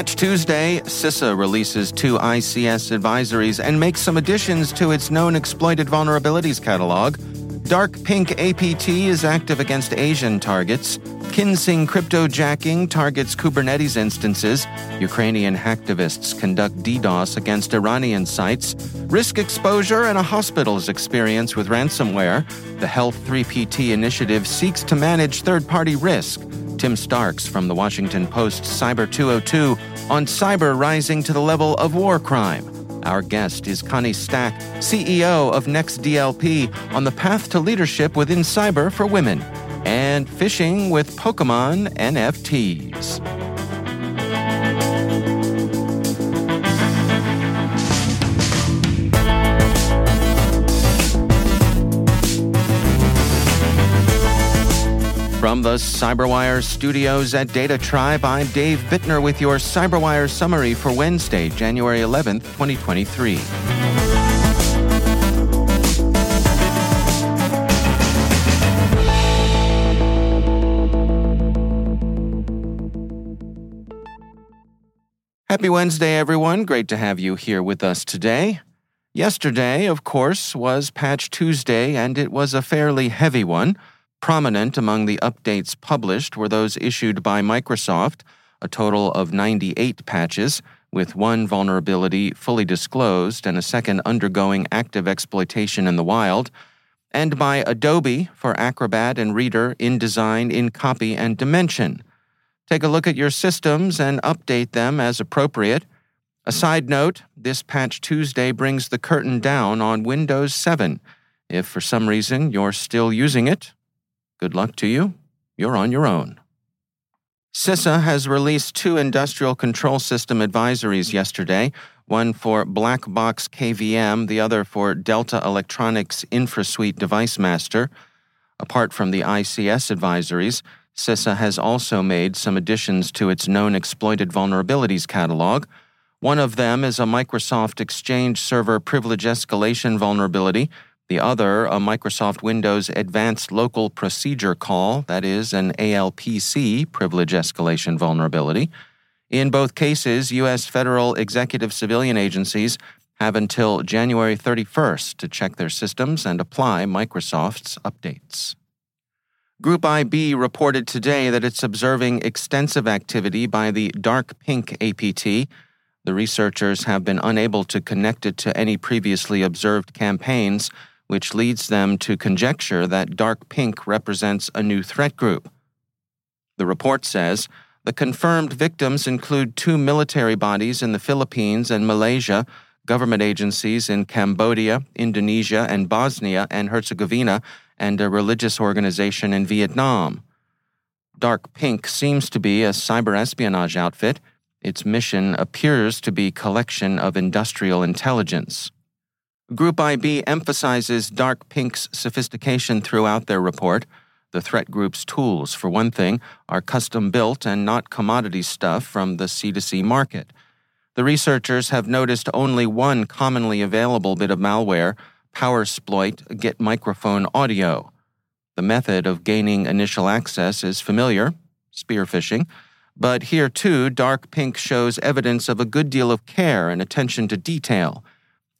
Patch Tuesday, CISA releases two ICS advisories and makes some additions to its known exploited vulnerabilities catalog. Dark Pink APT is active against Asian targets. Kinsing cryptojacking targets Kubernetes instances. Ukrainian hacktivists conduct DDoS against Iranian sites. Risk exposure and a hospital's experience with ransomware. The Health 3PT initiative seeks to manage third party risk. Tim Starks from the Washington Post Cyber 202 on cyber rising to the level of war crime. Our guest is Connie Stack, CEO of NextDLP, on the path to leadership within cyber for women, and phishing with Pokemon NFTs. From the Cyberwire studios at DataTribe, I'm Dave Bittner with your Cyberwire summary for Wednesday, January 11th, 2023. Happy Wednesday, everyone. Great to have you here with us today. Yesterday, of course, was Patch Tuesday, and it was a fairly heavy one. Prominent among the updates published were those issued by Microsoft, a total of 98 patches, with one vulnerability fully disclosed and a second undergoing active exploitation in the wild, and by Adobe for Acrobat and Reader, InDesign, InCopy, and Dimension. Take a look at your systems and update them as appropriate. A side note this Patch Tuesday brings the curtain down on Windows 7. If for some reason you're still using it, Good luck to you. You're on your own. CISA has released two industrial control system advisories yesterday, one for Black Box KVM, the other for Delta Electronics InfraSuite Device Master. Apart from the ICS advisories, CISA has also made some additions to its known exploited vulnerabilities catalog. One of them is a Microsoft Exchange Server Privilege Escalation vulnerability the other, a Microsoft Windows Advanced Local Procedure Call, that is, an ALPC privilege escalation vulnerability. In both cases, U.S. federal executive civilian agencies have until January 31st to check their systems and apply Microsoft's updates. Group IB reported today that it's observing extensive activity by the Dark Pink APT. The researchers have been unable to connect it to any previously observed campaigns which leads them to conjecture that dark pink represents a new threat group. The report says the confirmed victims include two military bodies in the Philippines and Malaysia, government agencies in Cambodia, Indonesia, and Bosnia and Herzegovina, and a religious organization in Vietnam. Dark Pink seems to be a cyber espionage outfit. Its mission appears to be collection of industrial intelligence. Group IB emphasizes Dark Pink's sophistication throughout their report. The threat group's tools, for one thing, are custom built and not commodity stuff from the C2C market. The researchers have noticed only one commonly available bit of malware, PowerSploit Get Microphone Audio. The method of gaining initial access is familiar spearphishing. But here, too, dark pink shows evidence of a good deal of care and attention to detail.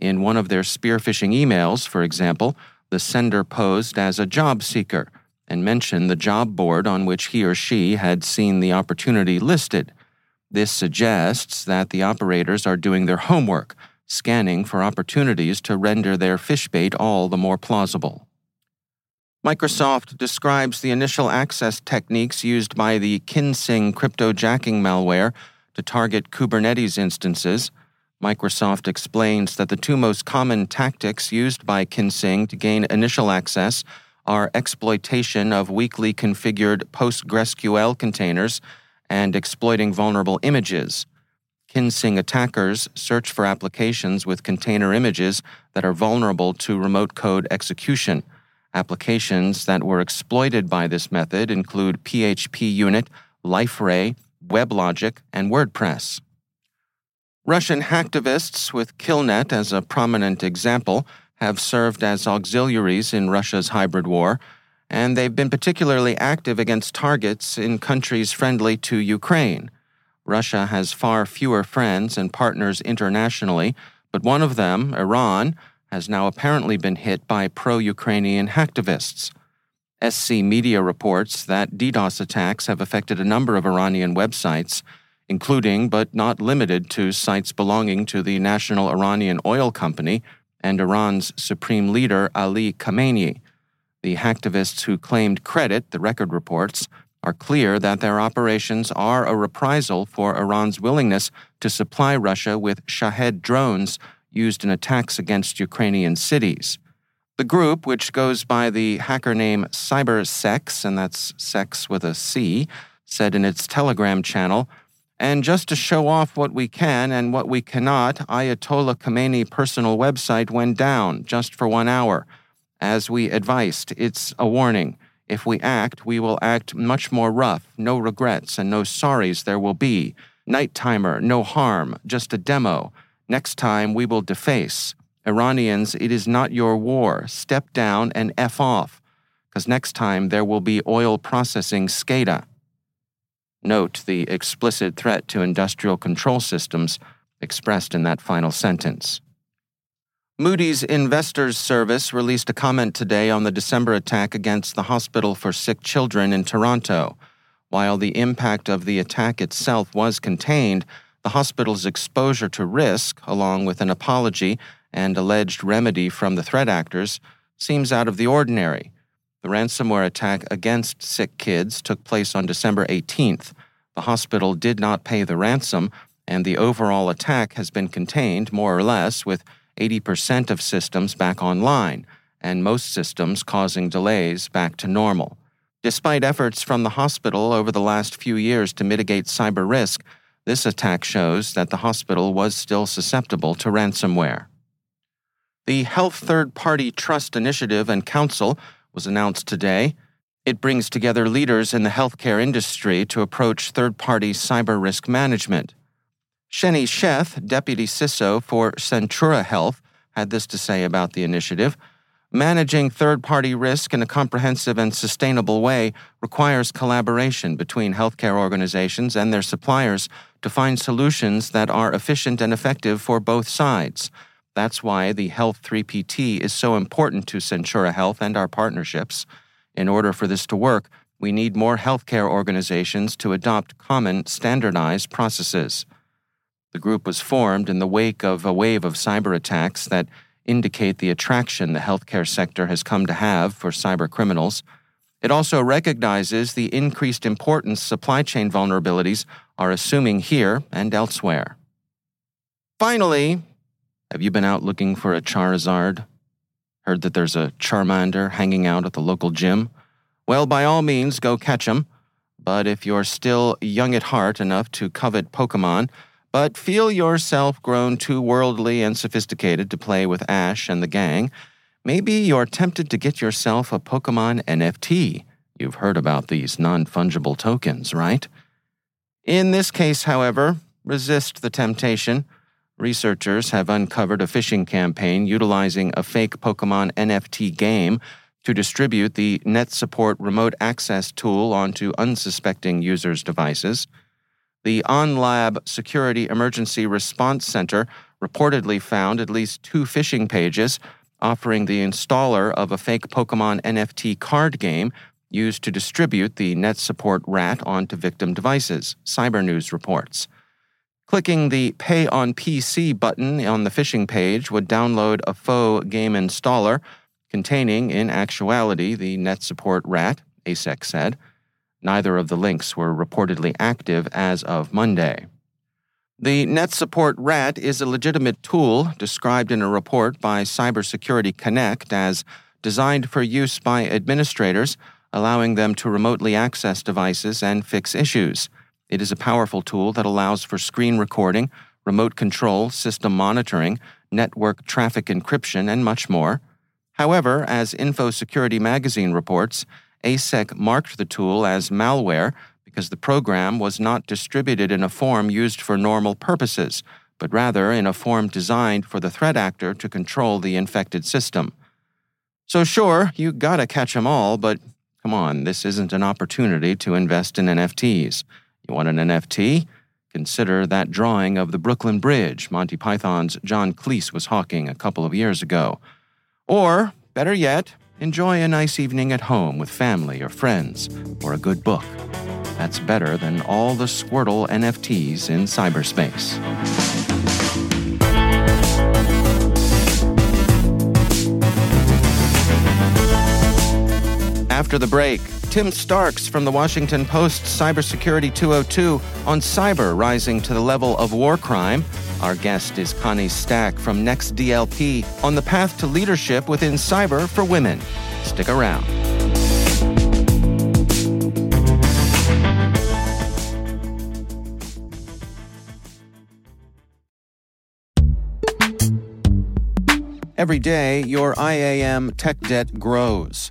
In one of their spearphishing emails, for example, the sender posed as a job seeker and mentioned the job board on which he or she had seen the opportunity listed. This suggests that the operators are doing their homework, scanning for opportunities to render their fish bait all the more plausible. Microsoft describes the initial access techniques used by the Kinsing cryptojacking malware to target Kubernetes instances. Microsoft explains that the two most common tactics used by Kinsing to gain initial access are exploitation of weakly configured PostgreSQL containers and exploiting vulnerable images. Kinsing attackers search for applications with container images that are vulnerable to remote code execution. Applications that were exploited by this method include PHP Unit, Liferay, WebLogic, and WordPress. Russian hacktivists, with Killnet as a prominent example, have served as auxiliaries in Russia's hybrid war, and they've been particularly active against targets in countries friendly to Ukraine. Russia has far fewer friends and partners internationally, but one of them, Iran, has now apparently been hit by pro Ukrainian hacktivists. SC Media reports that DDoS attacks have affected a number of Iranian websites, including but not limited to sites belonging to the National Iranian Oil Company and Iran's supreme leader Ali Khamenei. The hacktivists who claimed credit, the record reports, are clear that their operations are a reprisal for Iran's willingness to supply Russia with Shahed drones used in attacks against Ukrainian cities. The group, which goes by the hacker name CyberSex, and that's sex with a C, said in its Telegram channel, and just to show off what we can and what we cannot, Ayatollah Khamenei personal website went down just for one hour. As we advised, it's a warning. If we act, we will act much more rough, no regrets and no sorries there will be. Night timer, no harm, just a demo. Next time we will deface. Iranians, it is not your war. Step down and F off, because next time there will be oil processing SCADA. Note the explicit threat to industrial control systems expressed in that final sentence. Moody's Investors Service released a comment today on the December attack against the Hospital for Sick Children in Toronto. While the impact of the attack itself was contained, the hospital's exposure to risk, along with an apology and alleged remedy from the threat actors, seems out of the ordinary. The ransomware attack against sick kids took place on December 18th. The hospital did not pay the ransom, and the overall attack has been contained more or less, with 80% of systems back online, and most systems causing delays back to normal. Despite efforts from the hospital over the last few years to mitigate cyber risk, this attack shows that the hospital was still susceptible to ransomware. The Health Third Party Trust Initiative and Council was announced today. It brings together leaders in the healthcare industry to approach third party cyber risk management. Sheni Sheth, Deputy CISO for Centura Health, had this to say about the initiative. Managing third party risk in a comprehensive and sustainable way requires collaboration between healthcare organizations and their suppliers to find solutions that are efficient and effective for both sides. That's why the Health 3PT is so important to Centura Health and our partnerships. In order for this to work, we need more healthcare organizations to adopt common, standardized processes. The group was formed in the wake of a wave of cyber attacks that indicate the attraction the healthcare sector has come to have for cyber criminals. It also recognizes the increased importance supply chain vulnerabilities are assuming here and elsewhere. Finally, have you been out looking for a Charizard? Heard that there's a Charmander hanging out at the local gym? Well, by all means, go catch him. But if you're still young at heart enough to covet Pokemon, but feel yourself grown too worldly and sophisticated to play with Ash and the gang, maybe you're tempted to get yourself a Pokemon NFT. You've heard about these non fungible tokens, right? In this case, however, resist the temptation. Researchers have uncovered a phishing campaign utilizing a fake Pokemon NFT game to distribute the NetSupport remote access tool onto unsuspecting users' devices. The AhnLab Security Emergency Response Center reportedly found at least two phishing pages offering the installer of a fake Pokemon NFT card game used to distribute the NetSupport RAT onto victim devices, Cybernews reports. Clicking the Pay on PC button on the phishing page would download a faux game installer containing, in actuality, the NetSupport RAT, ASEC said. Neither of the links were reportedly active as of Monday. The NetSupport RAT is a legitimate tool described in a report by Cybersecurity Connect as designed for use by administrators, allowing them to remotely access devices and fix issues. It is a powerful tool that allows for screen recording, remote control, system monitoring, network traffic encryption, and much more. However, as Info Security magazine reports, ASEC marked the tool as malware because the program was not distributed in a form used for normal purposes, but rather in a form designed for the threat actor to control the infected system. So, sure, you gotta catch 'em all, but come on, this isn't an opportunity to invest in NFTs. You want an NFT? Consider that drawing of the Brooklyn Bridge Monty Python's John Cleese was hawking a couple of years ago. Or, better yet, enjoy a nice evening at home with family or friends, or a good book. That's better than all the Squirtle NFTs in cyberspace. After the break, Tim Starks from the Washington Post Cybersecurity 202 on cyber rising to the level of war crime. Our guest is Connie Stack from NextDLP on the path to leadership within cyber for women. Stick around. Every day, your IAM tech debt grows.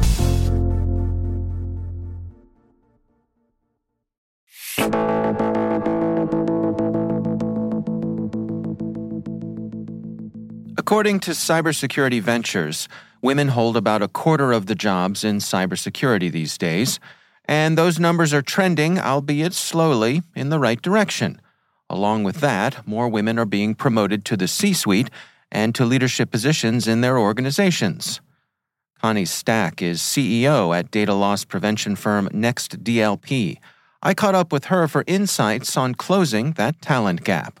According to Cybersecurity Ventures, women hold about a quarter of the jobs in cybersecurity these days, and those numbers are trending, albeit slowly, in the right direction. Along with that, more women are being promoted to the C suite and to leadership positions in their organizations. Connie Stack is CEO at data loss prevention firm NextDLP. I caught up with her for insights on closing that talent gap.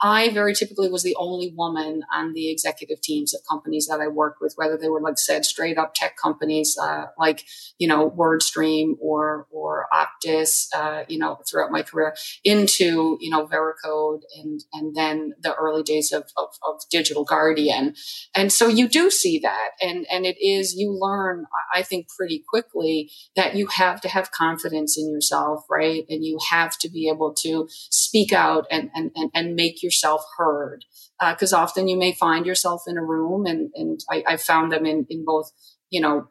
I very typically was the only woman on the executive teams of companies that I worked with, whether they were, like said, straight up tech companies uh, like you know WordStream or or Optus, uh, you know, throughout my career, into you know Veracode and and then the early days of, of, of Digital Guardian, and so you do see that, and and it is you learn, I think, pretty quickly that you have to have confidence in yourself, right, and you have to be able to speak out and and and, and make yourself heard. Because uh, often you may find yourself in a room, and, and I, I found them in, in both, you know,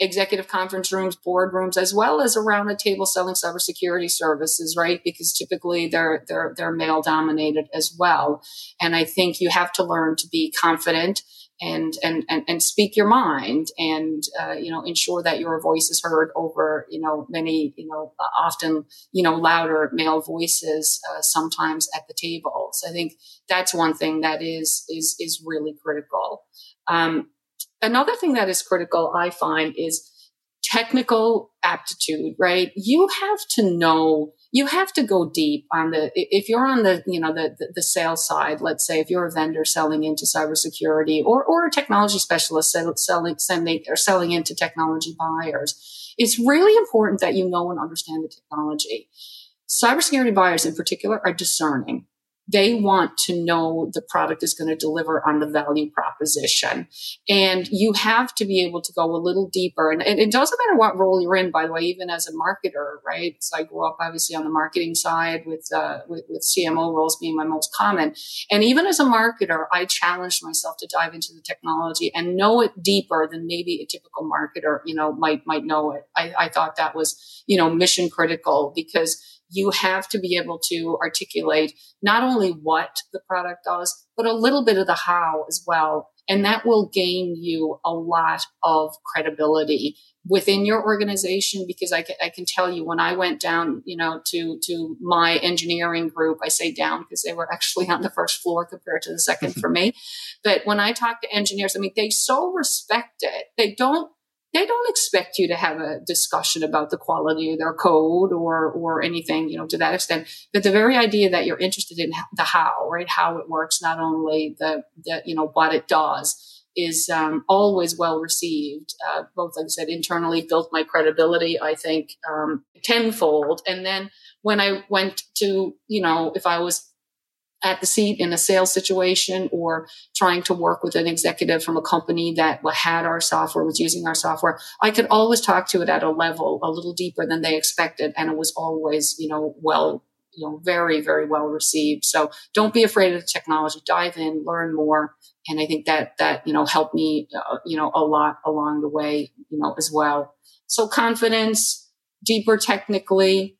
executive conference rooms, board rooms, as well as around a table selling cybersecurity services, right? Because typically they're they're they're male dominated as well. And I think you have to learn to be confident and and and, and speak your mind and uh, you know ensure that your voice is heard over you know many you know often you know louder male voices uh, sometimes at the table so i think that's one thing that is is is really critical. Um, another thing that is critical i find is technical aptitude right? You have to know you have to go deep on the if you're on the you know the, the, the sales side let's say if you're a vendor selling into cybersecurity or or a technology specialist selling sending or selling into technology buyers it's really important that you know and understand the technology. Cybersecurity buyers in particular are discerning they want to know the product is going to deliver on the value proposition. And you have to be able to go a little deeper. And, and, it doesn't matter what role you're in, by the way, even as a marketer, right? So I grew up obviously on the marketing side with, uh, with, with CMO roles being my most common. And even as a marketer, I challenged myself to dive into the technology and know it deeper than maybe a typical marketer, you know, might, might know it. I, I thought that was, you know, mission critical because you have to be able to articulate not only what the product does, but a little bit of the how as well. And that will gain you a lot of credibility within your organization because I can, I can tell you when I went down, you know, to, to my engineering group, I say down because they were actually on the first floor compared to the second for me. But when I talk to engineers, I mean, they so respect it. They don't they don't expect you to have a discussion about the quality of their code or or anything you know to that extent. But the very idea that you're interested in the how right how it works not only the the you know what it does is um, always well received. Uh, both like i said internally built my credibility i think um, tenfold. And then when i went to you know if i was at the seat in a sales situation or trying to work with an executive from a company that had our software, was using our software, I could always talk to it at a level a little deeper than they expected. And it was always, you know, well, you know, very, very well received. So don't be afraid of the technology. Dive in, learn more. And I think that, that, you know, helped me, uh, you know, a lot along the way, you know, as well. So confidence, deeper technically,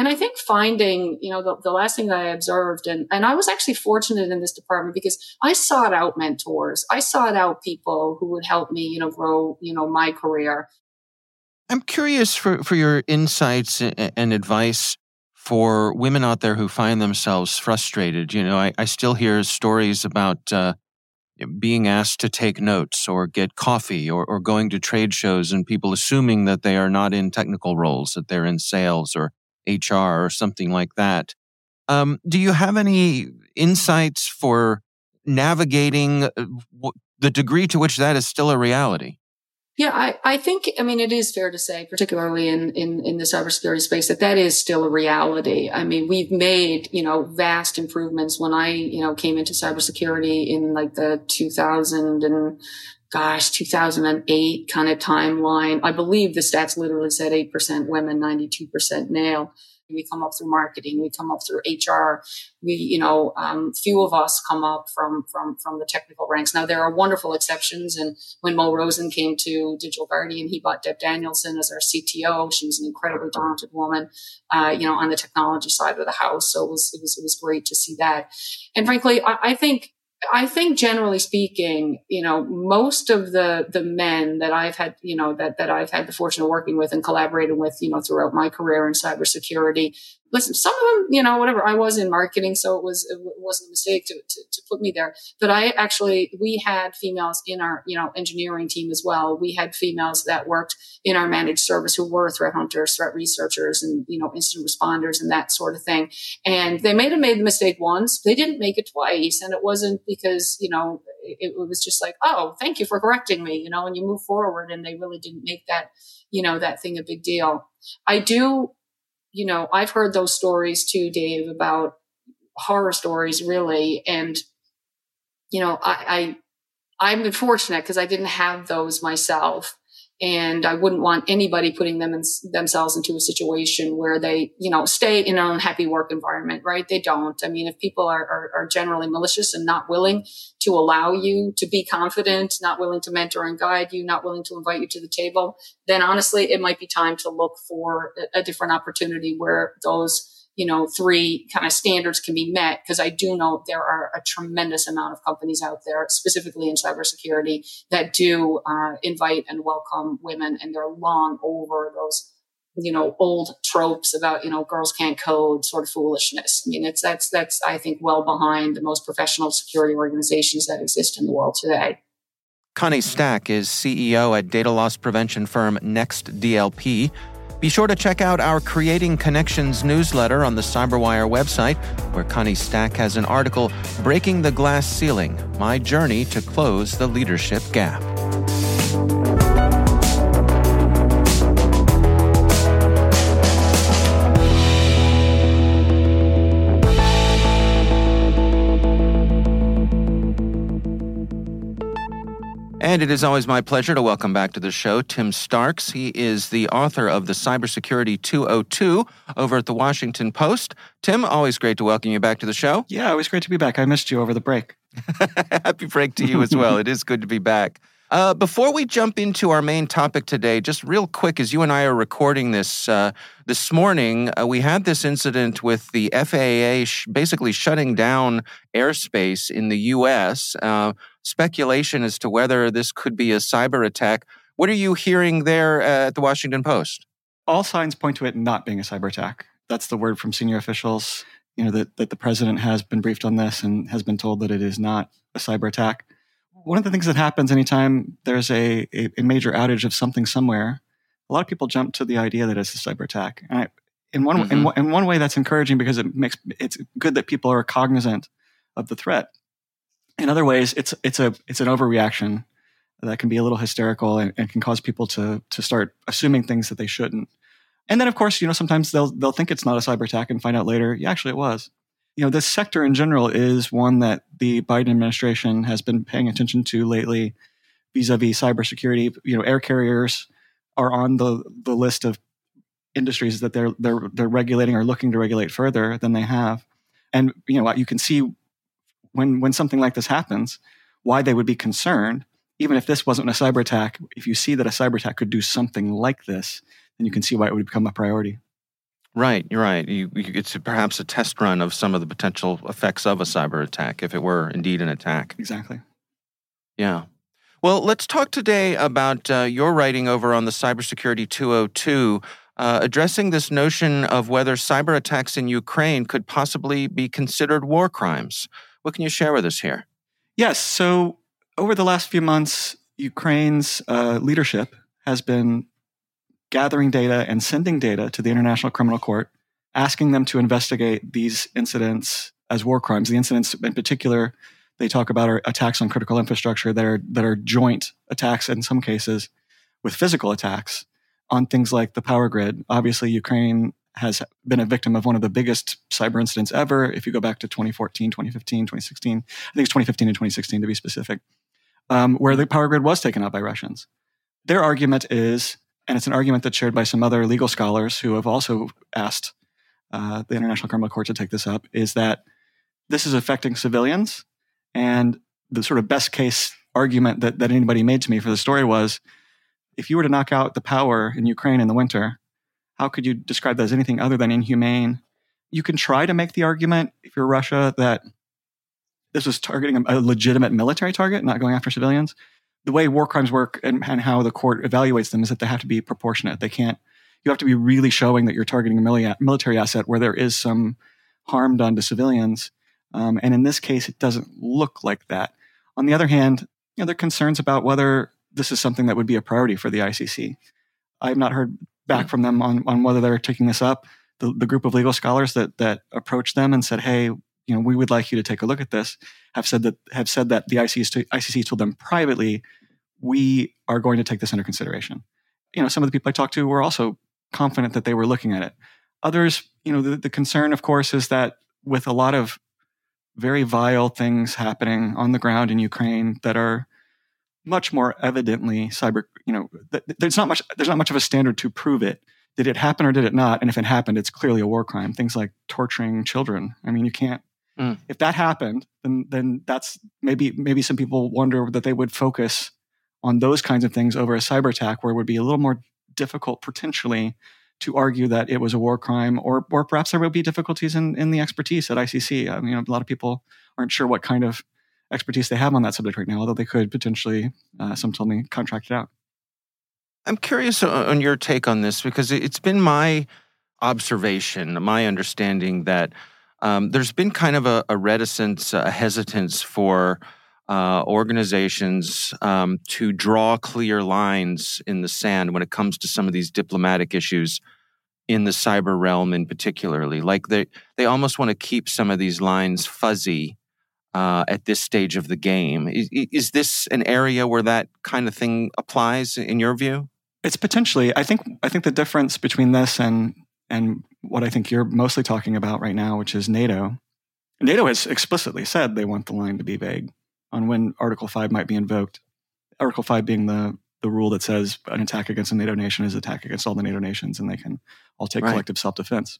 and I think finding, you know, the, the last thing that I observed, and, and I was actually fortunate in this department because I sought out mentors. I sought out people who would help me, you know, grow, you know, my career. I'm curious for, for your insights and advice for women out there who find themselves frustrated. You know, I, I still hear stories about uh, being asked to take notes or get coffee or, or going to trade shows and people assuming that they are not in technical roles, that they're in sales or HR or something like that. Um, do you have any insights for navigating uh, the degree to which that is still a reality? Yeah, I, I think, I mean, it is fair to say, particularly in, in, in the cybersecurity space, that that is still a reality. I mean, we've made, you know, vast improvements. When I, you know, came into cybersecurity in like the 2000 and gosh, 2008 kind of timeline. I believe the stats literally said 8% women, 92% male. We come up through marketing. We come up through HR. We, you know, um, few of us come up from, from, from the technical ranks. Now there are wonderful exceptions. And when Mo Rosen came to Digital Guardian, he bought Deb Danielson as our CTO. She was an incredibly talented woman, uh, you know, on the technology side of the house. So it was, it was, it was great to see that. And frankly, I, I think I think generally speaking, you know, most of the the men that I've had, you know, that that I've had the fortune of working with and collaborating with, you know, throughout my career in cybersecurity, listen, some of them, you know, whatever. I was in marketing, so it was it wasn't a mistake to, to, to put me there. But I actually we had females in our you know engineering team as well. We had females that worked in our managed service who were threat hunters, threat researchers, and you know incident responders and that sort of thing. And they may have made the mistake once, they didn't make it twice, and it wasn't because you know it, it was just like, oh, thank you for correcting me, you know, and you move forward, and they really didn't make that you know that thing a big deal. I do you know, I've heard those stories too, Dave, about horror stories, really. And, you know, I, I I'm fortunate because I didn't have those myself and I wouldn't want anybody putting them in, themselves into a situation where they, you know, stay in an unhappy work environment, right? They don't. I mean, if people are, are, are, generally malicious and not willing to allow you to be confident, not willing to mentor and guide you, not willing to invite you to the table, then honestly, it might be time to look for a, a different opportunity where those you know, three kind of standards can be met because I do know there are a tremendous amount of companies out there, specifically in cybersecurity, that do uh, invite and welcome women, and they're long over those, you know, old tropes about you know girls can't code sort of foolishness. I mean, it's that's that's I think well behind the most professional security organizations that exist in the world today. Connie Stack is CEO at data loss prevention firm Next DLP. Be sure to check out our Creating Connections newsletter on the Cyberwire website, where Connie Stack has an article Breaking the Glass Ceiling My Journey to Close the Leadership Gap. And it is always my pleasure to welcome back to the show Tim Starks. He is the author of the Cybersecurity 202 over at the Washington Post. Tim, always great to welcome you back to the show. Yeah, always great to be back. I missed you over the break. Happy break to you as well. it is good to be back. Uh, before we jump into our main topic today, just real quick, as you and I are recording this uh, this morning, uh, we had this incident with the FAA sh- basically shutting down airspace in the U.S. Uh, speculation as to whether this could be a cyber attack. What are you hearing there at the Washington Post? All signs point to it not being a cyber attack. That's the word from senior officials. You know that that the president has been briefed on this and has been told that it is not a cyber attack one of the things that happens anytime there's a, a, a, major outage of something somewhere, a lot of people jump to the idea that it's a cyber attack. And I, in one mm-hmm. in, in, one way, that's encouraging because it makes it's good that people are cognizant of the threat. In other ways, it's it's a it's an overreaction that can be a little hysterical and, and can cause people to to start assuming things that they shouldn't. And then, of course, you know sometimes they'll they'll think it's not a cyber attack and find out later, yeah, actually it was you know, this sector in general is one that the Biden administration has been paying attention to lately vis-a-vis cybersecurity. You know, air carriers are on the, the list of industries that they're they're they're regulating or looking to regulate further than they have. And you know, you can see when when something like this happens, why they would be concerned. Even if this wasn't a cyber attack, if you see that a cyber attack could do something like this, then you can see why it would become a priority. Right, you're right. You, you, it's perhaps a test run of some of the potential effects of a cyber attack if it were indeed an attack. Exactly. Yeah. Well, let's talk today about uh, your writing over on the Cybersecurity 202, uh, addressing this notion of whether cyber attacks in Ukraine could possibly be considered war crimes. What can you share with us here? Yes. So, over the last few months, Ukraine's uh, leadership has been gathering data and sending data to the International Criminal Court, asking them to investigate these incidents as war crimes. The incidents in particular they talk about are attacks on critical infrastructure that are that are joint attacks in some cases with physical attacks on things like the power grid. Obviously, Ukraine has been a victim of one of the biggest cyber incidents ever. If you go back to 2014, 2015, 2016, I think it's 2015 and 2016 to be specific, um, where the power grid was taken out by Russians. Their argument is and it's an argument that's shared by some other legal scholars who have also asked uh, the International Criminal Court to take this up, is that this is affecting civilians. And the sort of best case argument that, that anybody made to me for the story was if you were to knock out the power in Ukraine in the winter, how could you describe that as anything other than inhumane? You can try to make the argument, if you're Russia, that this was targeting a legitimate military target, not going after civilians the way war crimes work and, and how the court evaluates them is that they have to be proportionate. They can't you have to be really showing that you're targeting a military asset where there is some harm done to civilians. Um, and in this case, it doesn't look like that. On the other hand, you know, there are concerns about whether this is something that would be a priority for the ICC. I've not heard back from them on, on whether they're taking this up. The, the group of legal scholars that that approached them and said, "Hey, you know, we would like you to take a look at this," have said that have said that the ICC, ICC told them privately, "We are going to take this under consideration." You know, some of the people I talked to were also confident that they were looking at it. Others, you know, the, the concern, of course, is that with a lot of very vile things happening on the ground in Ukraine that are much more evidently cyber, you know, th- there's not much there's not much of a standard to prove it. Did it happen or did it not? And if it happened, it's clearly a war crime. Things like torturing children. I mean, you can't. Mm. If that happened, then then that's maybe maybe some people wonder that they would focus on those kinds of things over a cyber attack, where it would be a little more difficult potentially to argue that it was a war crime, or or perhaps there will be difficulties in, in the expertise at ICC. I mean, a lot of people aren't sure what kind of expertise they have on that subject right now, although they could potentially, uh, some told me, contract it out. I'm curious on your take on this because it's been my observation, my understanding that um, there's been kind of a, a reticence, a hesitance for uh, organizations um, to draw clear lines in the sand when it comes to some of these diplomatic issues in the cyber realm in particularly. Like they they almost want to keep some of these lines fuzzy uh, at this stage of the game. Is, is this an area where that kind of thing applies in your view? It's potentially. I think i think the difference between this and and what i think you're mostly talking about right now which is nato nato has explicitly said they want the line to be vague on when Article 5 might be invoked. Article 5 being the, the rule that says an attack against a NATO nation is an attack against all the NATO nations and they can all take right. collective self defense.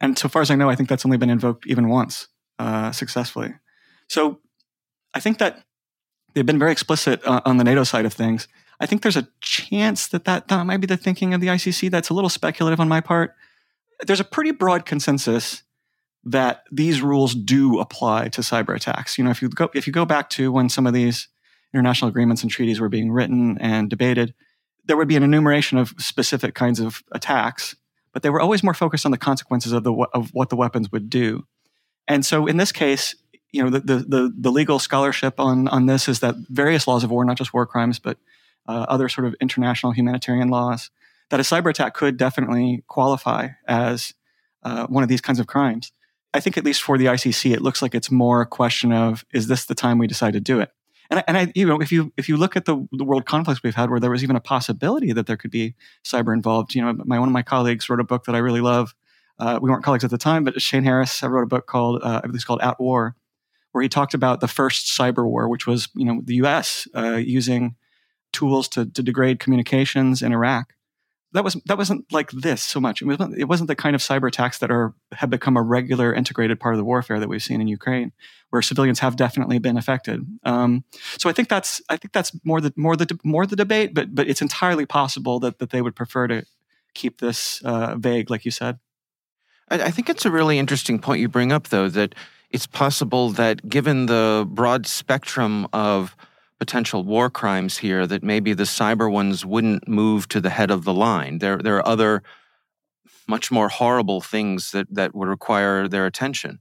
And so far as I know, I think that's only been invoked even once uh, successfully. So I think that they've been very explicit uh, on the NATO side of things. I think there's a chance that, that that might be the thinking of the ICC. That's a little speculative on my part. There's a pretty broad consensus that these rules do apply to cyber attacks. You know, if you go if you go back to when some of these international agreements and treaties were being written and debated, there would be an enumeration of specific kinds of attacks, but they were always more focused on the consequences of the of what the weapons would do. And so, in this case, you know, the the the, the legal scholarship on on this is that various laws of war, not just war crimes, but uh, other sort of international humanitarian laws, that a cyber attack could definitely qualify as uh, one of these kinds of crimes. I think at least for the ICC, it looks like it's more a question of is this the time we decide to do it? And and I you know, if you if you look at the, the world conflicts we've had, where there was even a possibility that there could be cyber involved, you know, my one of my colleagues wrote a book that I really love. Uh, we weren't colleagues at the time, but Shane Harris I wrote a book called uh, I believe it's called At War, where he talked about the first cyber war, which was you know the U.S. Uh, using tools to, to degrade communications in Iraq that was that wasn't like this so much. It wasn't it wasn't the kind of cyber attacks that are have become a regular integrated part of the warfare that we've seen in Ukraine, where civilians have definitely been affected. Um, so I think that's I think that's more the more the more the debate, but but it's entirely possible that that they would prefer to keep this uh, vague, like you said. I, I think it's a really interesting point you bring up, though, that it's possible that given the broad spectrum of potential war crimes here that maybe the cyber ones wouldn't move to the head of the line. There, there are other much more horrible things that, that would require their attention.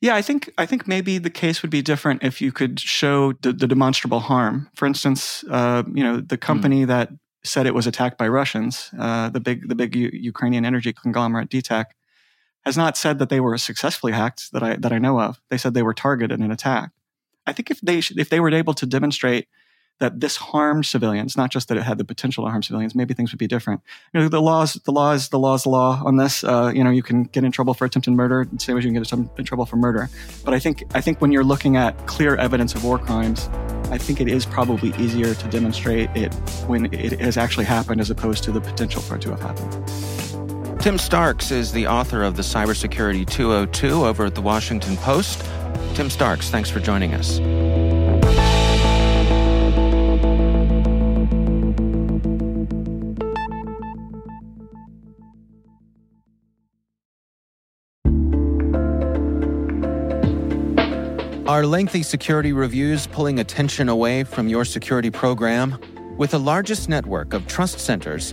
Yeah, I think I think maybe the case would be different if you could show the, the demonstrable harm. For instance, uh, you know, the hmm. company mm. that said it was attacked by Russians, uh, the big the big U- Ukrainian energy conglomerate DTEK, has not said that they were successfully hacked that I that I know of. They said they were targeted and attacked. I think if they if they were able to demonstrate that this harmed civilians, not just that it had the potential to harm civilians, maybe things would be different. You know, the laws, the laws, the laws, law on this. Uh, you know, you can get in trouble for attempted murder, the same as you can get in trouble for murder. But I think I think when you're looking at clear evidence of war crimes, I think it is probably easier to demonstrate it when it has actually happened, as opposed to the potential for it to have happened. Tim Starks is the author of the Cybersecurity 202 over at the Washington Post. Tim Starks, thanks for joining us. Are lengthy security reviews pulling attention away from your security program? With the largest network of trust centers,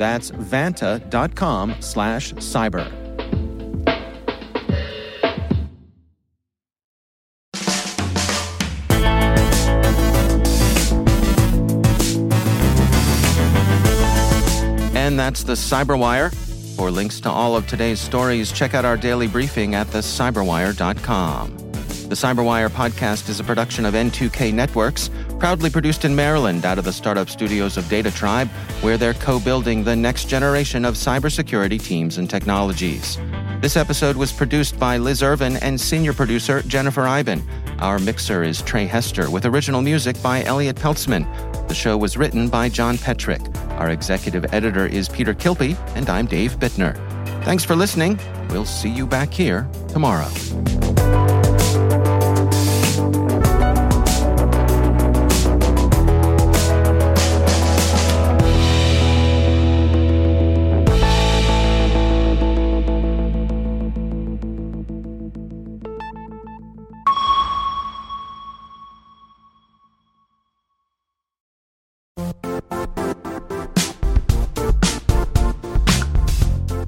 That's vanta.com slash cyber. And that's the Cyberwire. For links to all of today's stories, check out our daily briefing at thecyberwire.com. The Cyberwire podcast is a production of N2K Networks, proudly produced in Maryland out of the startup studios of DataTribe, where they're co building the next generation of cybersecurity teams and technologies. This episode was produced by Liz Irvin and senior producer Jennifer Eiben. Our mixer is Trey Hester, with original music by Elliott Peltzman. The show was written by John Petrik. Our executive editor is Peter Kilpe, and I'm Dave Bittner. Thanks for listening. We'll see you back here tomorrow.